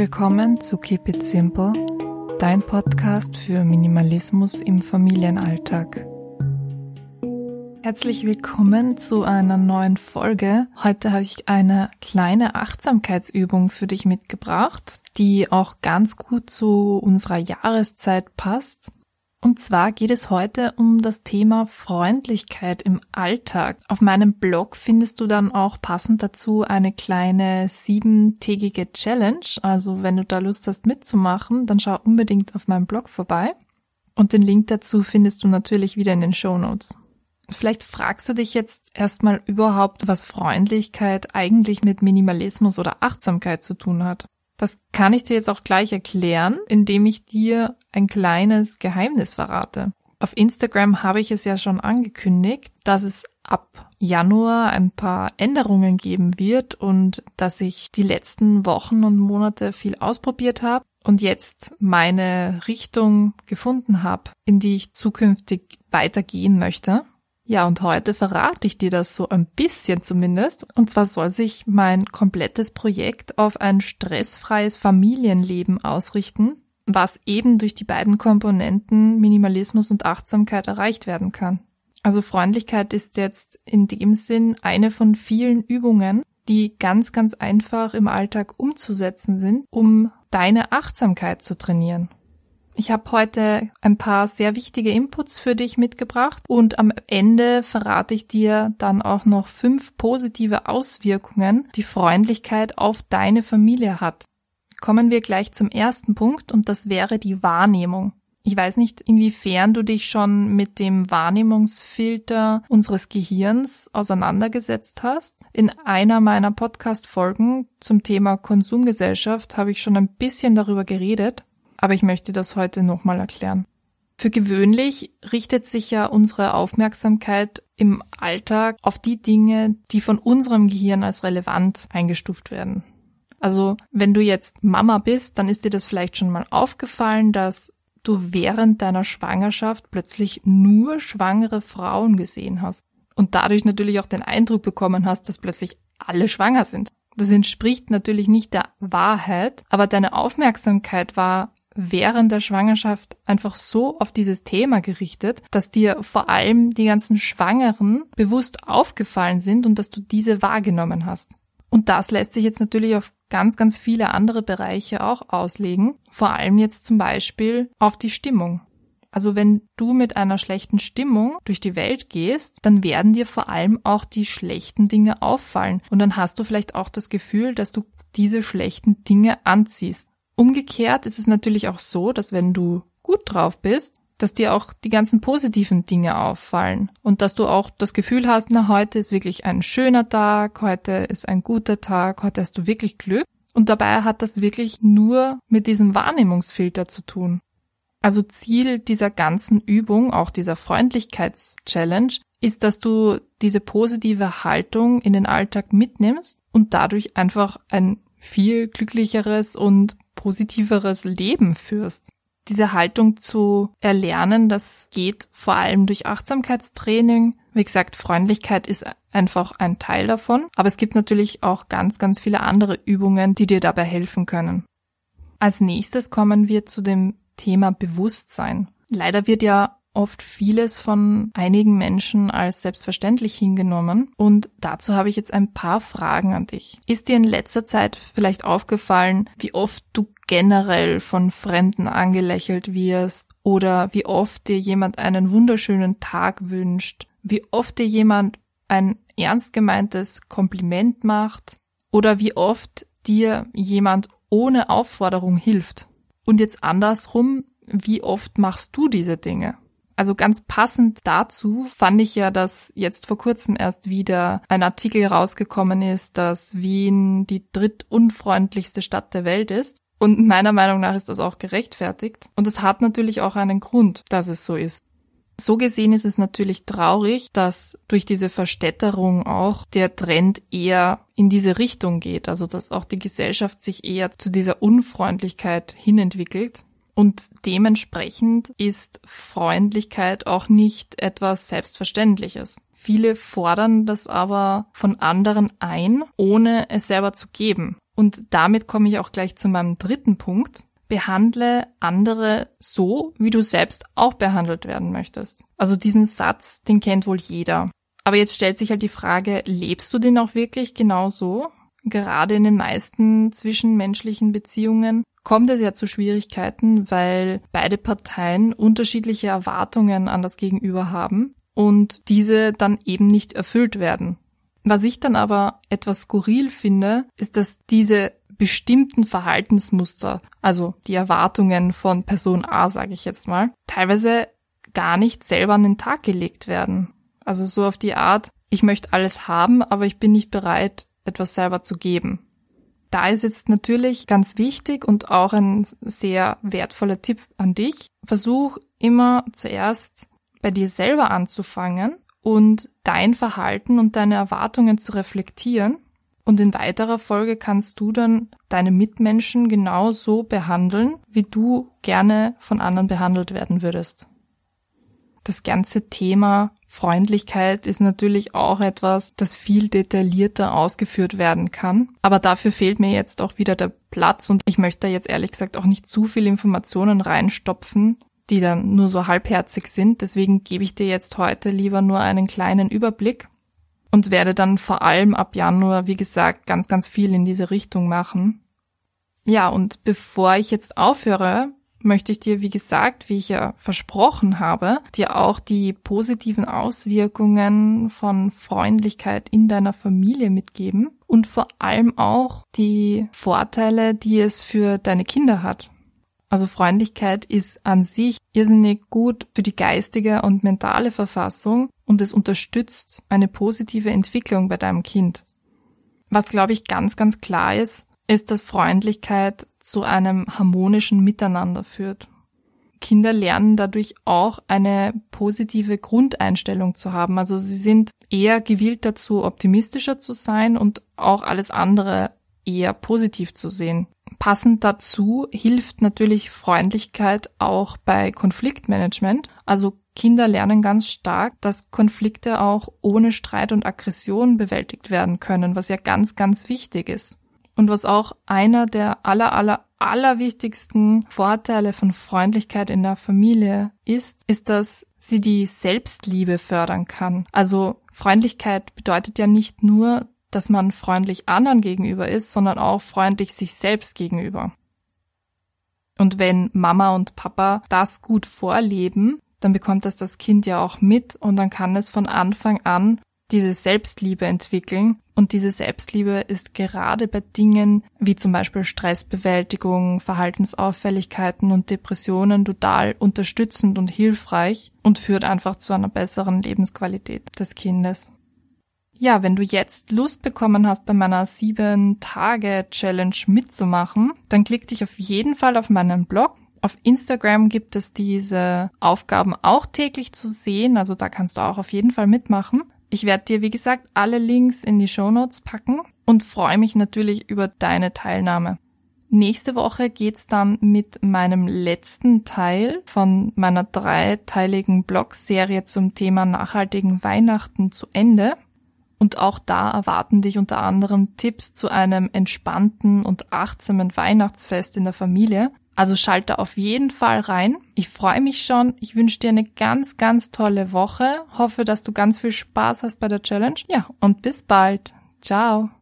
willkommen zu Keep It Simple, dein Podcast für Minimalismus im Familienalltag. Herzlich willkommen zu einer neuen Folge. Heute habe ich eine kleine Achtsamkeitsübung für dich mitgebracht, die auch ganz gut zu unserer Jahreszeit passt. Und zwar geht es heute um das Thema Freundlichkeit im Alltag. Auf meinem Blog findest du dann auch passend dazu eine kleine siebentägige Challenge. Also wenn du da Lust hast mitzumachen, dann schau unbedingt auf meinem Blog vorbei. Und den Link dazu findest du natürlich wieder in den Show Notes. Vielleicht fragst du dich jetzt erstmal überhaupt, was Freundlichkeit eigentlich mit Minimalismus oder Achtsamkeit zu tun hat. Das kann ich dir jetzt auch gleich erklären, indem ich dir ein kleines Geheimnis verrate. Auf Instagram habe ich es ja schon angekündigt, dass es ab Januar ein paar Änderungen geben wird und dass ich die letzten Wochen und Monate viel ausprobiert habe und jetzt meine Richtung gefunden habe, in die ich zukünftig weitergehen möchte. Ja, und heute verrate ich dir das so ein bisschen zumindest. Und zwar soll sich mein komplettes Projekt auf ein stressfreies Familienleben ausrichten, was eben durch die beiden Komponenten Minimalismus und Achtsamkeit erreicht werden kann. Also Freundlichkeit ist jetzt in dem Sinn eine von vielen Übungen, die ganz, ganz einfach im Alltag umzusetzen sind, um deine Achtsamkeit zu trainieren. Ich habe heute ein paar sehr wichtige Inputs für dich mitgebracht und am Ende verrate ich dir dann auch noch fünf positive Auswirkungen, die Freundlichkeit auf deine Familie hat. Kommen wir gleich zum ersten Punkt und das wäre die Wahrnehmung. Ich weiß nicht, inwiefern du dich schon mit dem Wahrnehmungsfilter unseres Gehirns auseinandergesetzt hast. In einer meiner Podcast-Folgen zum Thema Konsumgesellschaft habe ich schon ein bisschen darüber geredet aber ich möchte das heute nochmal erklären. Für gewöhnlich richtet sich ja unsere Aufmerksamkeit im Alltag auf die Dinge, die von unserem Gehirn als relevant eingestuft werden. Also wenn du jetzt Mama bist, dann ist dir das vielleicht schon mal aufgefallen, dass du während deiner Schwangerschaft plötzlich nur schwangere Frauen gesehen hast und dadurch natürlich auch den Eindruck bekommen hast, dass plötzlich alle schwanger sind. Das entspricht natürlich nicht der Wahrheit, aber deine Aufmerksamkeit war während der Schwangerschaft einfach so auf dieses Thema gerichtet, dass dir vor allem die ganzen Schwangeren bewusst aufgefallen sind und dass du diese wahrgenommen hast. Und das lässt sich jetzt natürlich auf ganz, ganz viele andere Bereiche auch auslegen, vor allem jetzt zum Beispiel auf die Stimmung. Also wenn du mit einer schlechten Stimmung durch die Welt gehst, dann werden dir vor allem auch die schlechten Dinge auffallen und dann hast du vielleicht auch das Gefühl, dass du diese schlechten Dinge anziehst. Umgekehrt ist es natürlich auch so, dass wenn du gut drauf bist, dass dir auch die ganzen positiven Dinge auffallen und dass du auch das Gefühl hast, na, heute ist wirklich ein schöner Tag, heute ist ein guter Tag, heute hast du wirklich Glück. Und dabei hat das wirklich nur mit diesem Wahrnehmungsfilter zu tun. Also Ziel dieser ganzen Übung, auch dieser Freundlichkeitschallenge, ist, dass du diese positive Haltung in den Alltag mitnimmst und dadurch einfach ein viel glücklicheres und positiveres Leben führst. Diese Haltung zu erlernen, das geht vor allem durch Achtsamkeitstraining. Wie gesagt, Freundlichkeit ist einfach ein Teil davon, aber es gibt natürlich auch ganz, ganz viele andere Übungen, die dir dabei helfen können. Als nächstes kommen wir zu dem Thema Bewusstsein. Leider wird ja oft vieles von einigen Menschen als selbstverständlich hingenommen. Und dazu habe ich jetzt ein paar Fragen an dich. Ist dir in letzter Zeit vielleicht aufgefallen, wie oft du generell von Fremden angelächelt wirst oder wie oft dir jemand einen wunderschönen Tag wünscht, wie oft dir jemand ein ernst gemeintes Kompliment macht oder wie oft dir jemand ohne Aufforderung hilft. Und jetzt andersrum, wie oft machst du diese Dinge? Also ganz passend dazu fand ich ja, dass jetzt vor kurzem erst wieder ein Artikel rausgekommen ist, dass Wien die drittunfreundlichste Stadt der Welt ist. Und meiner Meinung nach ist das auch gerechtfertigt. Und es hat natürlich auch einen Grund, dass es so ist. So gesehen ist es natürlich traurig, dass durch diese Verstädterung auch der Trend eher in diese Richtung geht, also dass auch die Gesellschaft sich eher zu dieser Unfreundlichkeit hinentwickelt. Und dementsprechend ist Freundlichkeit auch nicht etwas Selbstverständliches. Viele fordern das aber von anderen ein, ohne es selber zu geben. Und damit komme ich auch gleich zu meinem dritten Punkt. Behandle andere so, wie du selbst auch behandelt werden möchtest. Also diesen Satz, den kennt wohl jeder. Aber jetzt stellt sich halt die Frage, lebst du den auch wirklich genau so? Gerade in den meisten zwischenmenschlichen Beziehungen kommt es ja zu Schwierigkeiten, weil beide Parteien unterschiedliche Erwartungen an das Gegenüber haben und diese dann eben nicht erfüllt werden. Was ich dann aber etwas skurril finde, ist, dass diese bestimmten Verhaltensmuster, also die Erwartungen von Person A, sage ich jetzt mal, teilweise gar nicht selber an den Tag gelegt werden. Also so auf die Art, ich möchte alles haben, aber ich bin nicht bereit, etwas selber zu geben. Da ist jetzt natürlich ganz wichtig und auch ein sehr wertvoller Tipp an dich. Versuch immer zuerst bei dir selber anzufangen und dein Verhalten und deine Erwartungen zu reflektieren. Und in weiterer Folge kannst du dann deine Mitmenschen genauso behandeln, wie du gerne von anderen behandelt werden würdest. Das ganze Thema Freundlichkeit ist natürlich auch etwas, das viel detaillierter ausgeführt werden kann. Aber dafür fehlt mir jetzt auch wieder der Platz und ich möchte jetzt ehrlich gesagt auch nicht zu viel Informationen reinstopfen, die dann nur so halbherzig sind. Deswegen gebe ich dir jetzt heute lieber nur einen kleinen Überblick und werde dann vor allem ab Januar, wie gesagt, ganz, ganz viel in diese Richtung machen. Ja, und bevor ich jetzt aufhöre, möchte ich dir, wie gesagt, wie ich ja versprochen habe, dir auch die positiven Auswirkungen von Freundlichkeit in deiner Familie mitgeben und vor allem auch die Vorteile, die es für deine Kinder hat. Also Freundlichkeit ist an sich irrsinnig gut für die geistige und mentale Verfassung und es unterstützt eine positive Entwicklung bei deinem Kind. Was, glaube ich, ganz, ganz klar ist, ist, dass Freundlichkeit zu einem harmonischen Miteinander führt. Kinder lernen dadurch auch eine positive Grundeinstellung zu haben. Also sie sind eher gewillt dazu, optimistischer zu sein und auch alles andere eher positiv zu sehen. Passend dazu hilft natürlich Freundlichkeit auch bei Konfliktmanagement. Also Kinder lernen ganz stark, dass Konflikte auch ohne Streit und Aggression bewältigt werden können, was ja ganz, ganz wichtig ist. Und was auch einer der aller, aller, aller wichtigsten Vorteile von Freundlichkeit in der Familie ist, ist, dass sie die Selbstliebe fördern kann. Also Freundlichkeit bedeutet ja nicht nur, dass man freundlich anderen gegenüber ist, sondern auch freundlich sich selbst gegenüber. Und wenn Mama und Papa das gut vorleben, dann bekommt das das Kind ja auch mit und dann kann es von Anfang an diese Selbstliebe entwickeln. Und diese Selbstliebe ist gerade bei Dingen wie zum Beispiel Stressbewältigung, Verhaltensauffälligkeiten und Depressionen total unterstützend und hilfreich und führt einfach zu einer besseren Lebensqualität des Kindes. Ja, wenn du jetzt Lust bekommen hast, bei meiner 7-Tage-Challenge mitzumachen, dann klick dich auf jeden Fall auf meinen Blog. Auf Instagram gibt es diese Aufgaben auch täglich zu sehen, also da kannst du auch auf jeden Fall mitmachen. Ich werde dir, wie gesagt, alle Links in die Shownotes packen und freue mich natürlich über deine Teilnahme. Nächste Woche geht's dann mit meinem letzten Teil von meiner dreiteiligen Blogserie zum Thema nachhaltigen Weihnachten zu Ende. Und auch da erwarten dich unter anderem Tipps zu einem entspannten und achtsamen Weihnachtsfest in der Familie. Also schalte auf jeden Fall rein. Ich freue mich schon. Ich wünsche dir eine ganz, ganz tolle Woche. Hoffe, dass du ganz viel Spaß hast bei der Challenge. Ja, und bis bald. Ciao.